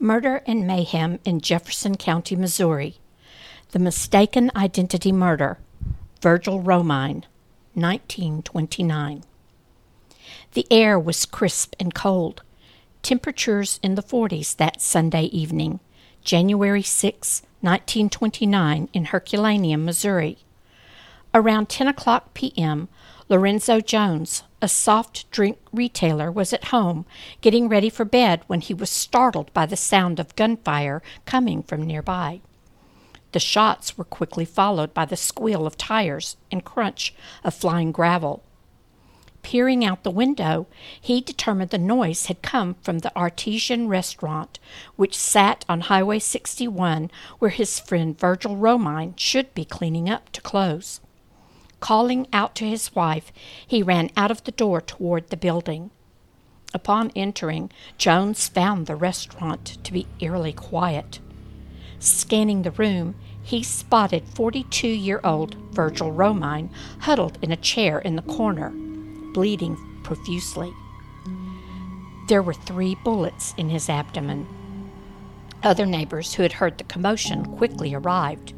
Murder and Mayhem in Jefferson County, Missouri. The Mistaken Identity Murder. Virgil Romine, 1929. The air was crisp and cold. Temperatures in the 40s that Sunday evening, January 6, 1929, in Herculaneum, Missouri. Around 10 o'clock p.m., Lorenzo Jones, a soft drink retailer, was at home getting ready for bed when he was startled by the sound of gunfire coming from nearby. The shots were quickly followed by the squeal of tires and crunch of flying gravel. Peering out the window, he determined the noise had come from the Artesian restaurant, which sat on Highway 61, where his friend Virgil Romine should be cleaning up to close. Calling out to his wife, he ran out of the door toward the building. Upon entering, Jones found the restaurant to be eerily quiet. Scanning the room, he spotted 42 year old Virgil Romine huddled in a chair in the corner, bleeding profusely. There were three bullets in his abdomen. Other neighbors who had heard the commotion quickly arrived.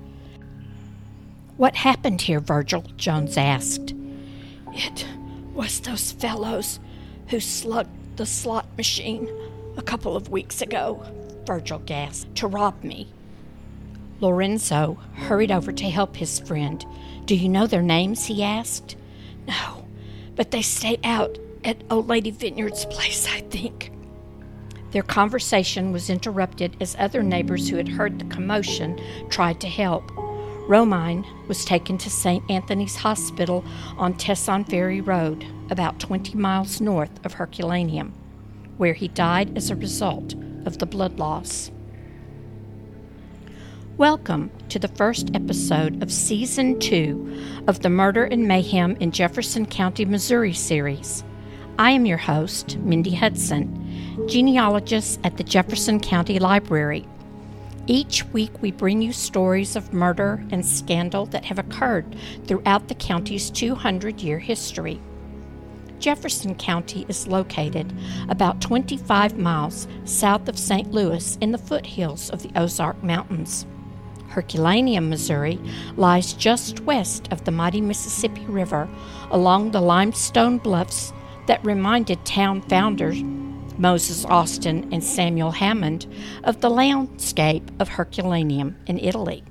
What happened here, Virgil? Jones asked. It was those fellows who slugged the slot machine a couple of weeks ago, Virgil gasped, to rob me. Lorenzo hurried over to help his friend. Do you know their names? he asked. No, but they stayed out at Old Lady Vineyard's place, I think. Their conversation was interrupted as other neighbors who had heard the commotion tried to help. Romine was taken to St. Anthony's Hospital on Tesson Ferry Road, about 20 miles north of Herculaneum, where he died as a result of the blood loss. Welcome to the first episode of Season 2 of the Murder and Mayhem in Jefferson County, Missouri series. I am your host, Mindy Hudson, genealogist at the Jefferson County Library each week, we bring you stories of murder and scandal that have occurred throughout the county's 200 year history. Jefferson County is located about 25 miles south of St. Louis in the foothills of the Ozark Mountains. Herculaneum, Missouri, lies just west of the mighty Mississippi River along the limestone bluffs that reminded town founders Moses Austin and Samuel Hammond of the landscape of Herculaneum in Italy.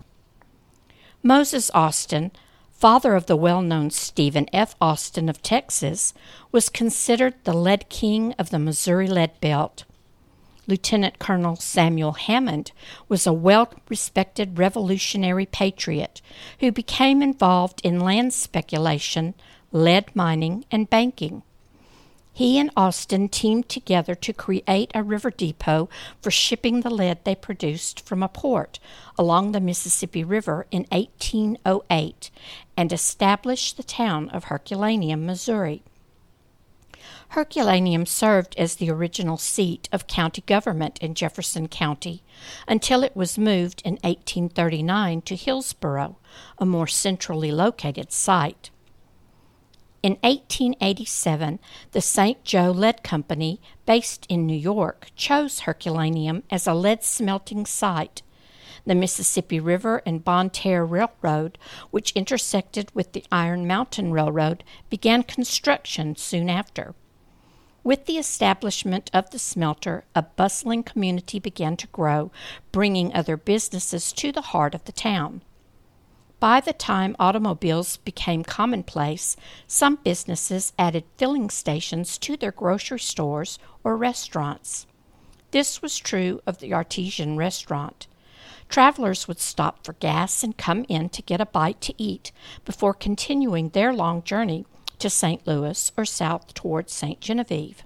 Moses Austin, father of the well known Stephen F. Austin of Texas, was considered the lead king of the Missouri lead belt. Lieutenant Colonel Samuel Hammond was a well respected revolutionary patriot who became involved in land speculation, lead mining, and banking. He and Austin teamed together to create a river depot for shipping the lead they produced from a port along the Mississippi River in 1808 and established the town of Herculaneum, Missouri. Herculaneum served as the original seat of county government in Jefferson County until it was moved in 1839 to Hillsboro, a more centrally located site. In 1887, the St. Joe Lead Company, based in New York, chose Herculaneum as a lead smelting site. The Mississippi River and Bonne Terre Railroad, which intersected with the Iron Mountain Railroad, began construction soon after. With the establishment of the smelter, a bustling community began to grow, bringing other businesses to the heart of the town. By the time automobiles became commonplace, some businesses added filling stations to their grocery stores or restaurants. This was true of the Artesian restaurant. Travelers would stop for gas and come in to get a bite to eat before continuing their long journey to St. Louis or south toward St. Genevieve.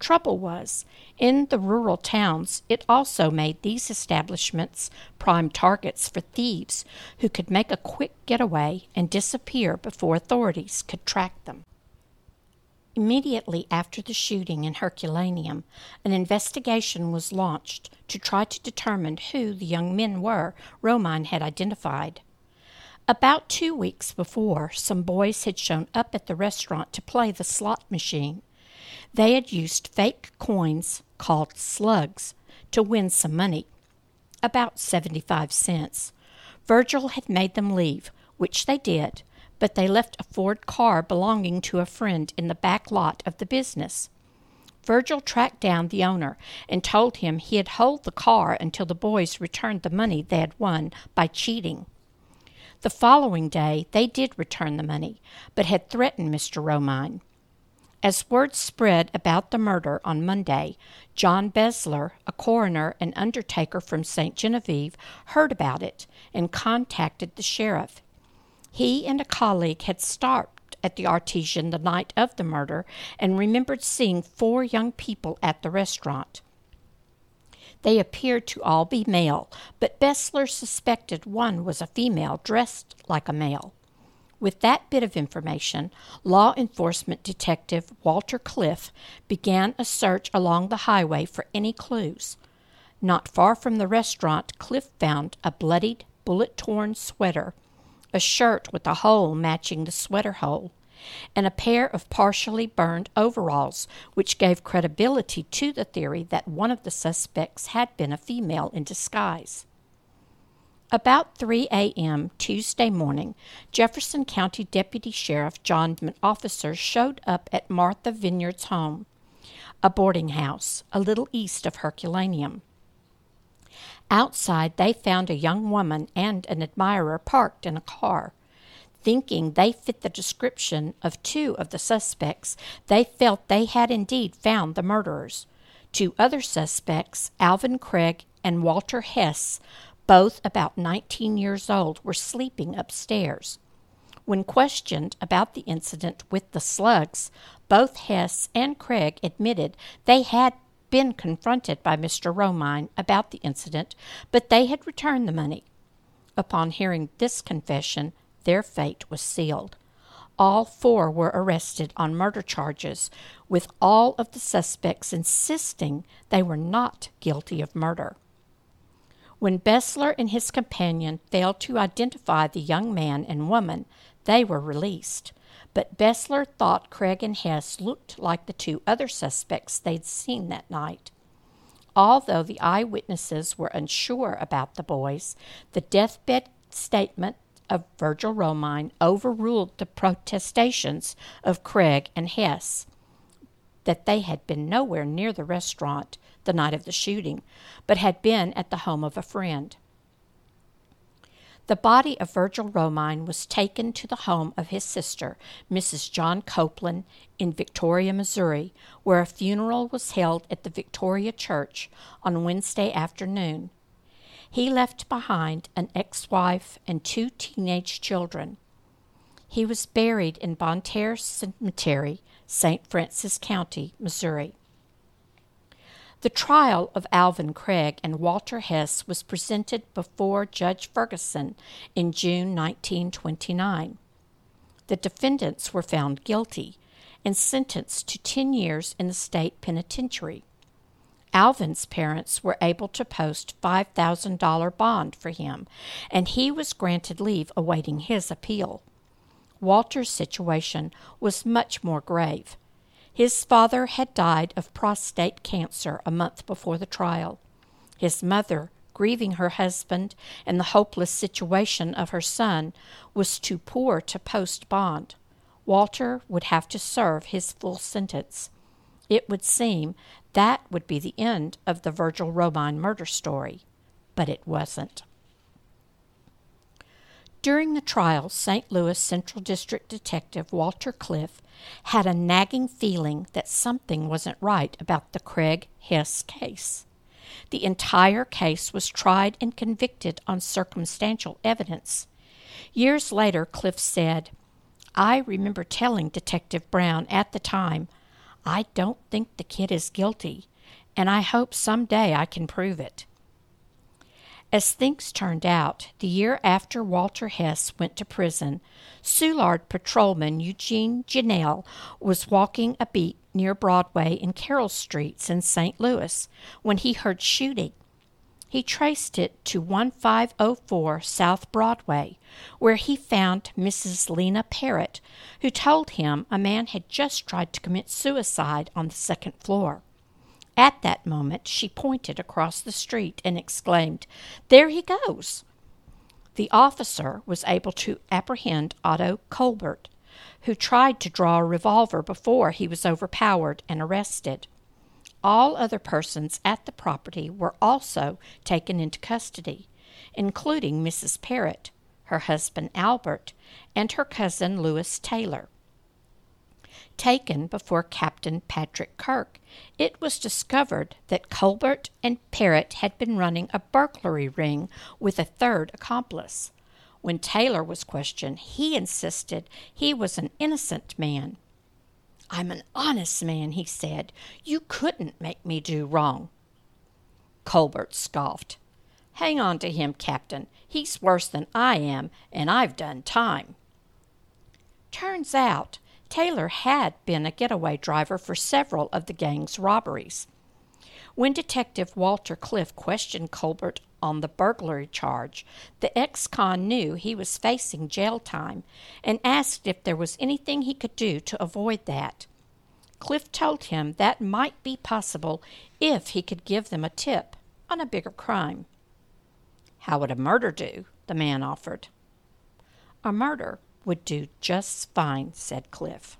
Trouble was, in the rural towns, it also made these establishments prime targets for thieves who could make a quick getaway and disappear before authorities could track them. Immediately after the shooting in Herculaneum, an investigation was launched to try to determine who the young men were Romine had identified. About two weeks before, some boys had shown up at the restaurant to play the slot machine. They had used fake coins called slugs to win some money, about 75 cents. Virgil had made them leave, which they did, but they left a Ford car belonging to a friend in the back lot of the business. Virgil tracked down the owner and told him he had hold the car until the boys returned the money they had won by cheating. The following day they did return the money, but had threatened Mr. Romine. As word spread about the murder on Monday, John Besler, a coroner and undertaker from St. Genevieve, heard about it and contacted the sheriff. He and a colleague had stopped at the Artesian the night of the murder and remembered seeing four young people at the restaurant. They appeared to all be male, but Besler suspected one was a female dressed like a male. With that bit of information, law enforcement detective Walter Cliff began a search along the highway for any clues. Not far from the restaurant, Cliff found a bloodied, bullet torn sweater, a shirt with a hole matching the sweater hole, and a pair of partially burned overalls, which gave credibility to the theory that one of the suspects had been a female in disguise. About 3 a.m. Tuesday morning, Jefferson County Deputy Sheriff John officers showed up at Martha Vineyard's home, a boarding house a little east of Herculaneum. Outside, they found a young woman and an admirer parked in a car. Thinking they fit the description of two of the suspects, they felt they had indeed found the murderers. Two other suspects, Alvin Craig and Walter Hess, both about 19 years old, were sleeping upstairs. When questioned about the incident with the slugs, both Hess and Craig admitted they had been confronted by Mr. Romine about the incident, but they had returned the money. Upon hearing this confession, their fate was sealed. All four were arrested on murder charges, with all of the suspects insisting they were not guilty of murder. When Besler and his companion failed to identify the young man and woman, they were released. But Besler thought Craig and Hess looked like the two other suspects they'd seen that night. Although the eyewitnesses were unsure about the boys, the deathbed statement of Virgil Romine overruled the protestations of Craig and Hess that they had been nowhere near the restaurant the night of the shooting, but had been at the home of a friend. The body of Virgil Romine was taken to the home of his sister, Mrs. John Copeland, in Victoria, Missouri, where a funeral was held at the Victoria Church on Wednesday afternoon. He left behind an ex wife and two teenage children. He was buried in Bonne Terre Cemetery, St. Francois County, Missouri. The trial of Alvin Craig and Walter Hess was presented before Judge Ferguson in June 1929. The defendants were found guilty and sentenced to 10 years in the state penitentiary. Alvin's parents were able to post $5,000 bond for him, and he was granted leave awaiting his appeal. Walter's situation was much more grave. His father had died of prostate cancer a month before the trial. His mother, grieving her husband and the hopeless situation of her son, was too poor to post bond. Walter would have to serve his full sentence. It would seem that would be the end of the Virgil Romine murder story, but it wasn't. During the trial, St. Louis Central District Detective Walter Cliff had a nagging feeling that something wasn't right about the Craig Hess case. The entire case was tried and convicted on circumstantial evidence. Years later, Cliff said, I remember telling Detective Brown at the time, I don't think the kid is guilty, and I hope some day I can prove it. As things turned out, the year after Walter Hess went to prison, Soulard patrolman Eugene Janelle was walking a beat near Broadway and Carroll Streets in St. Louis when he heard shooting. He traced it to 1504 South Broadway, where he found Mrs. Lena Parrott, who told him a man had just tried to commit suicide on the second floor. At that moment, she pointed across the street and exclaimed, There he goes! The officer was able to apprehend Otto Colbert, who tried to draw a revolver before he was overpowered and arrested. All other persons at the property were also taken into custody, including Mrs. Parrott, her husband Albert, and her cousin Louis Taylor. Taken before Captain Patrick Kirk, it was discovered that Colbert and Parrott had been running a burglary ring with a third accomplice. When Taylor was questioned, he insisted he was an innocent man. I'm an honest man, he said. You couldn't make me do wrong. Colbert scoffed. Hang on to him, Captain. He's worse than I am, and I've done time. Turns out Taylor had been a getaway driver for several of the gang's robberies. When Detective Walter Cliff questioned Colbert on the burglary charge, the ex con knew he was facing jail time and asked if there was anything he could do to avoid that. Cliff told him that might be possible if he could give them a tip on a bigger crime. How would a murder do? the man offered. A murder would do just fine, said Cliff.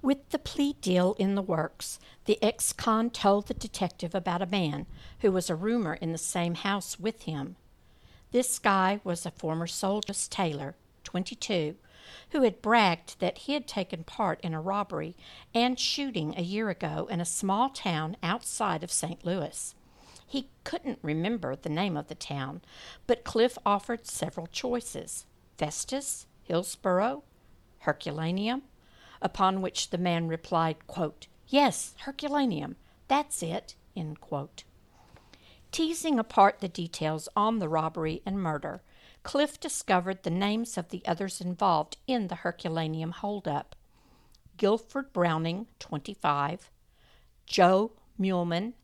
With the plea deal in the works, the ex con told the detective about a man who was a roomer in the same house with him. This guy was a former soldier's tailor, 22, who had bragged that he had taken part in a robbery and shooting a year ago in a small town outside of St. Louis. He couldn't remember the name of the town, but Cliff offered several choices Festus, Hillsboro, Herculaneum, upon which the man replied, quote, Yes, Herculaneum, that's it. Teasing apart the details on the robbery and murder, Cliff discovered the names of the others involved in the Herculaneum holdup Guilford Browning, 25, Joe Muhlman,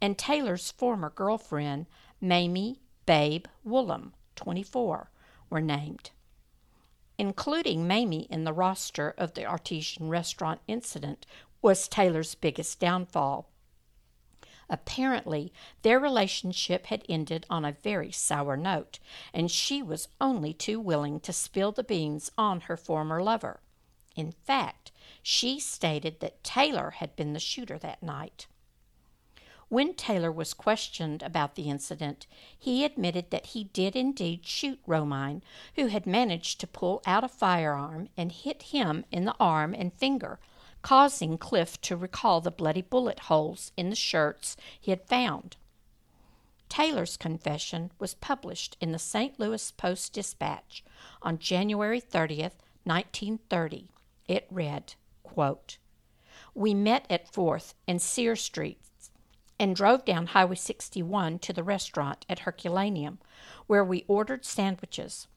and Taylor's former girlfriend, Mamie Babe Woolham, 24, were named. Including Mamie in the roster of the artesian restaurant incident was Taylor's biggest downfall. Apparently, their relationship had ended on a very sour note, and she was only too willing to spill the beans on her former lover. In fact, she stated that Taylor had been the shooter that night. When Taylor was questioned about the incident, he admitted that he did indeed shoot Romine, who had managed to pull out a firearm and hit him in the arm and finger causing Cliff to recall the bloody bullet holes in the shirts he had found. Taylor's confession was published in the St. Louis Post Dispatch on January 30th, 1930. It read, quote, We met at 4th and Sear Streets and drove down Highway 61 to the restaurant at Herculaneum, where we ordered sandwiches.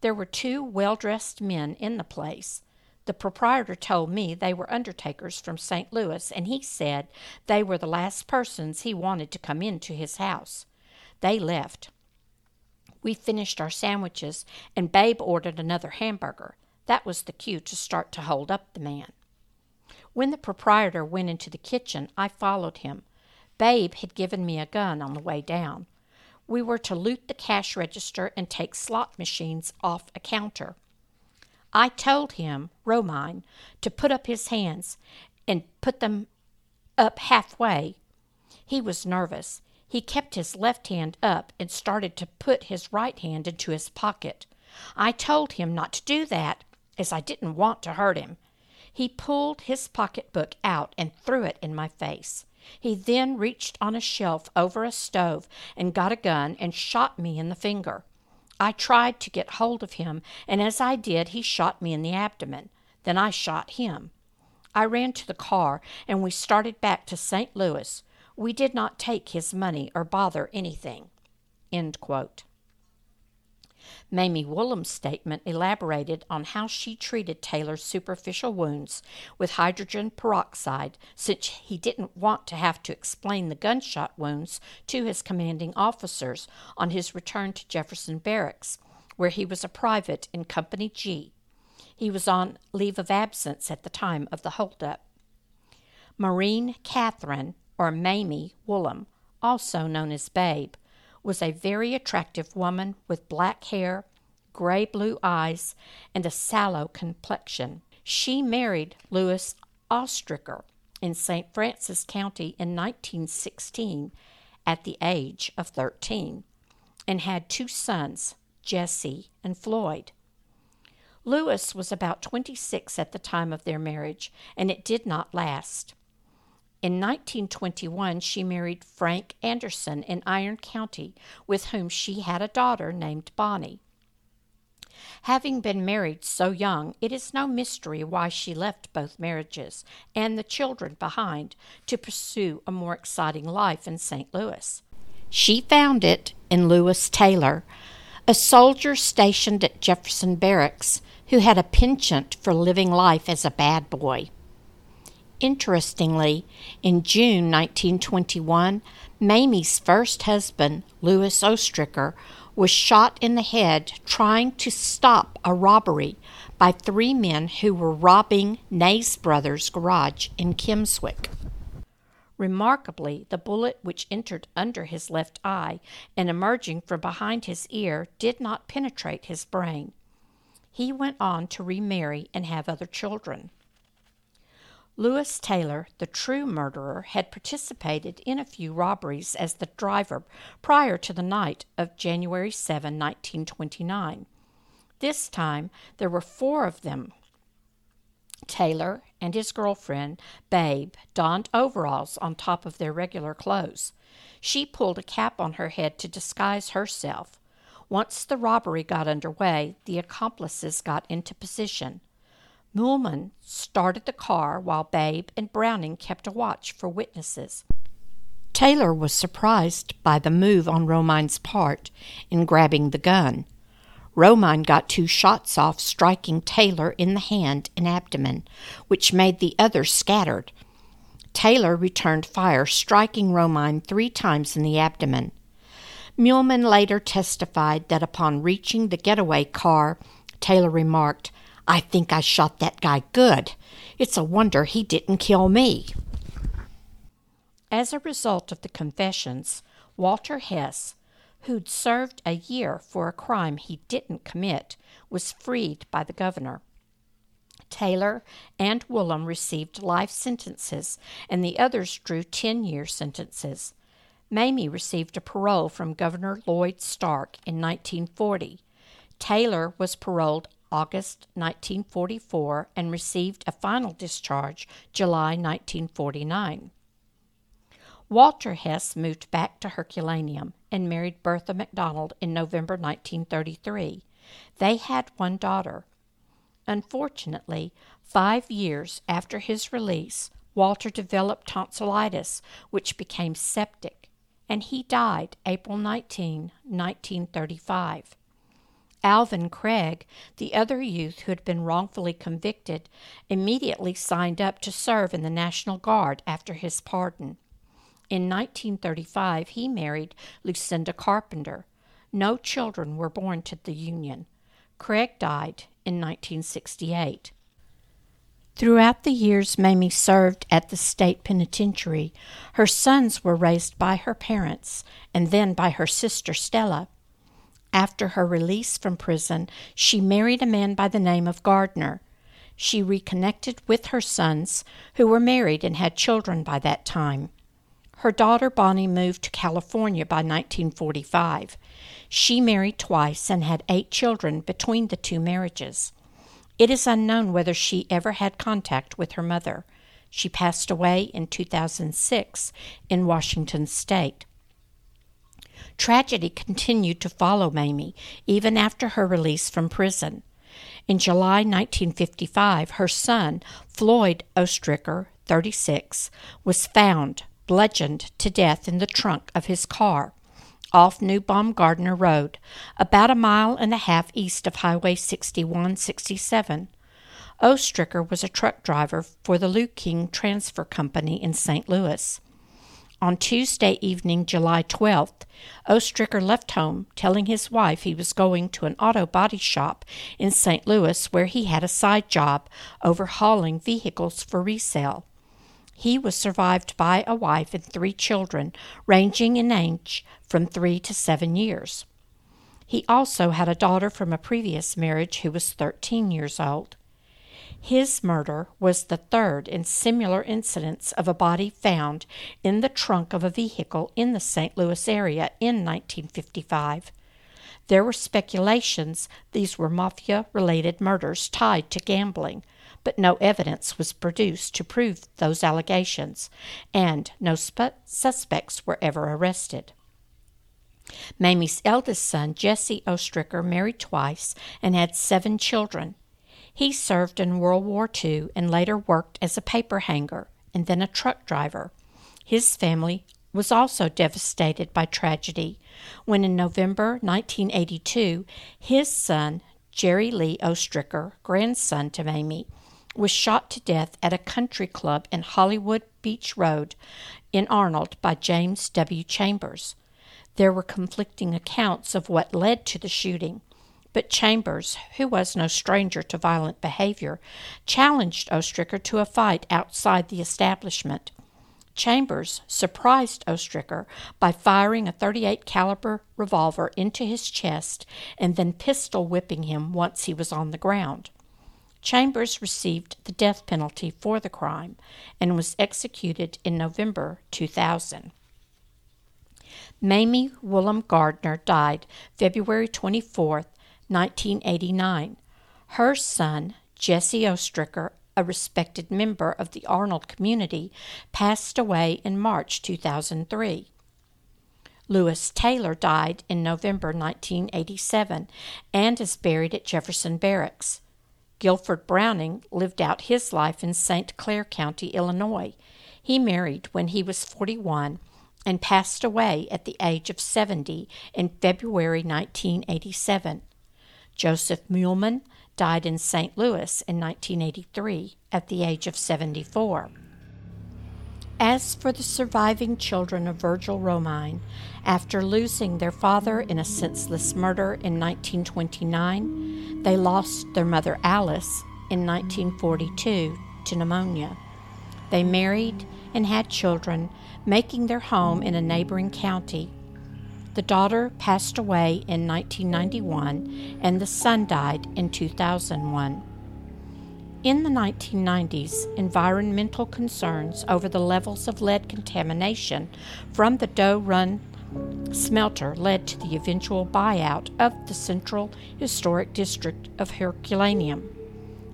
There were two well dressed men in the place, the proprietor told me they were undertakers from St. Louis, and he said they were the last persons he wanted to come into his house. They left. We finished our sandwiches, and Babe ordered another hamburger. That was the cue to start to hold up the man. When the proprietor went into the kitchen, I followed him. Babe had given me a gun on the way down. We were to loot the cash register and take slot machines off a counter. I told him, Romine, to put up his hands and put them up halfway. He was nervous. He kept his left hand up and started to put his right hand into his pocket. I told him not to do that, as I didn't want to hurt him. He pulled his pocketbook out and threw it in my face. He then reached on a shelf over a stove and got a gun and shot me in the finger. I tried to get hold of him, and as I did, he shot me in the abdomen. Then I shot him. I ran to the car, and we started back to St. Louis. We did not take his money or bother anything. End quote. Mamie Woolham's statement elaborated on how she treated Taylor's superficial wounds with hydrogen peroxide, since he didn't want to have to explain the gunshot wounds to his commanding officers on his return to Jefferson Barracks, where he was a private in Company G. He was on leave of absence at the time of the holdup. Marine Catherine, or Mamie Woolham, also known as Babe, was a very attractive woman with black hair, gray blue eyes, and a sallow complexion. She married Louis Ostricker in St. Francois County in 1916 at the age of 13 and had two sons, Jesse and Floyd. Louis was about 26 at the time of their marriage, and it did not last. In 1921, she married Frank Anderson in Iron County, with whom she had a daughter named Bonnie. Having been married so young, it is no mystery why she left both marriages and the children behind to pursue a more exciting life in St. Louis. She found it in Lewis Taylor, a soldier stationed at Jefferson Barracks who had a penchant for living life as a bad boy. Interestingly, in June 1921, Mamie's first husband, Louis Ostricker, was shot in the head trying to stop a robbery by three men who were robbing Nays Brothers' garage in Kimmswick. Remarkably, the bullet which entered under his left eye and emerging from behind his ear did not penetrate his brain. He went on to remarry and have other children. Louis Taylor, the true murderer, had participated in a few robberies as the driver prior to the night of January 7, 1929. This time there were four of them. Taylor and his girlfriend, Babe, donned overalls on top of their regular clothes. She pulled a cap on her head to disguise herself. Once the robbery got underway, the accomplices got into position. Muhlman started the car while Babe and Browning kept a watch for witnesses. Taylor was surprised by the move on Romine's part in grabbing the gun. Romine got two shots off, striking Taylor in the hand and abdomen, which made the other scattered. Taylor returned fire, striking Romine three times in the abdomen. Muhlman later testified that upon reaching the getaway car, Taylor remarked, I think I shot that guy good. It's a wonder he didn't kill me. As a result of the confessions, Walter Hess, who'd served a year for a crime he didn't commit, was freed by the governor. Taylor and Woolham received life sentences, and the others drew 10 year sentences. Mamie received a parole from Governor Lloyd Stark in 1940. Taylor was paroled August 1944 and received a final discharge July 1949. Walter Hess moved back to Herculaneum and married Bertha McDonald in November 1933. They had one daughter. Unfortunately, five years after his release, Walter developed tonsillitis, which became septic, and he died April 19, 1935. Alvin Craig, the other youth who had been wrongfully convicted, immediately signed up to serve in the National Guard after his pardon. In 1935, he married Lucinda Carpenter. No children were born to the union. Craig died in 1968. Throughout the years Mamie served at the state penitentiary, her sons were raised by her parents and then by her sister Stella. After her release from prison, she married a man by the name of Gardner. She reconnected with her sons, who were married and had children by that time. Her daughter Bonnie moved to California by 1945. She married twice and had eight children between the two marriages. It is unknown whether she ever had contact with her mother. She passed away in 2006 in Washington state. Tragedy continued to follow Mamie even after her release from prison. In July 1955, her son, Floyd Ostricker, 36, was found bludgeoned to death in the trunk of his car off New Baumgartner Road, about a mile and a half east of Highway 6167. Ostricker was a truck driver for the Lou King Transfer Company in St. Louis. On Tuesday evening, July 12th, Ostricker left home, telling his wife he was going to an auto body shop in St. Louis where he had a side job overhauling vehicles for resale. He was survived by a wife and three children, ranging in age from three to seven years. He also had a daughter from a previous marriage who was 13 years old. His murder was the third in similar incidents of a body found in the trunk of a vehicle in the St. Louis area in 1955. There were speculations these were mafia related murders tied to gambling, but no evidence was produced to prove those allegations, and no spe- suspects were ever arrested. Mamie's eldest son, Jesse Ostricker, married twice and had seven children. He served in World War II and later worked as a paper hanger and then a truck driver. His family was also devastated by tragedy when in November 1982 his son, Jerry Lee Ostricker, grandson to Mamie, was shot to death at a country club in Hollywood Beach Road in Arnold by James W. Chambers. There were conflicting accounts of what led to the shooting, but Chambers, who was no stranger to violent behavior, challenged Ostricker to a fight outside the establishment. Chambers surprised Ostricker by firing a 38 caliber revolver into his chest and then pistol whipping him once he was on the ground. Chambers received the death penalty for the crime and was executed in November 2000. Mamie Woolham Gardner died February 24, 1989. Her son, Jesse Ostricker, a respected member of the Arnold community, passed away in March 2003. Lewis Taylor died in November 1987 and is buried at Jefferson Barracks. Guilford Browning lived out his life in St. Clair County, Illinois. He married when he was 41 and passed away at the age of 70 in February 1987. Joseph Muhlman died in St. Louis in 1983 at the age of 74. As for the surviving children of Virgil Romine, after losing their father in a senseless murder in 1929, they lost their mother Alice in 1942 to pneumonia. They married and had children, making their home in a neighboring county the daughter passed away in 1991 and the son died in 2001. In the 1990s, environmental concerns over the levels of lead contamination from the Doe Run smelter led to the eventual buyout of the Central Historic District of Herculaneum.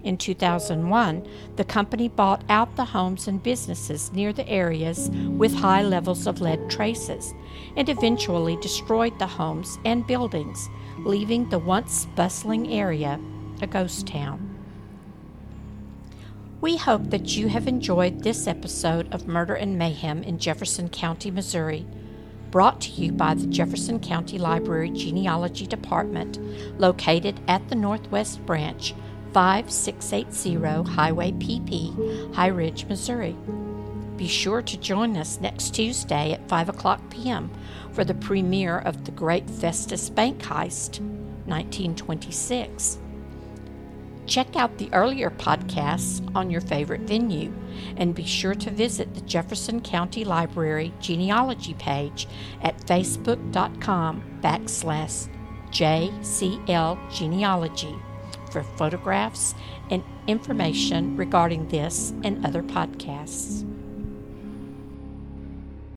In 2001, the company bought out the homes and businesses near the areas with high levels of lead traces and eventually destroyed the homes and buildings, leaving the once bustling area a ghost town. We hope that you have enjoyed this episode of Murder and Mayhem in Jefferson County, Missouri, brought to you by the Jefferson County Library Genealogy Department, located at the Northwest Branch 5680 Highway PP, High Ridge, Missouri. Be sure to join us next Tuesday at 5 o'clock p.m. for the premiere of The Great Festus Bank Heist, 1926. Check out the earlier podcasts on your favorite venue and be sure to visit the Jefferson County Library genealogy page at facebook.com backslash JCL genealogy for photographs and information regarding this and other podcasts.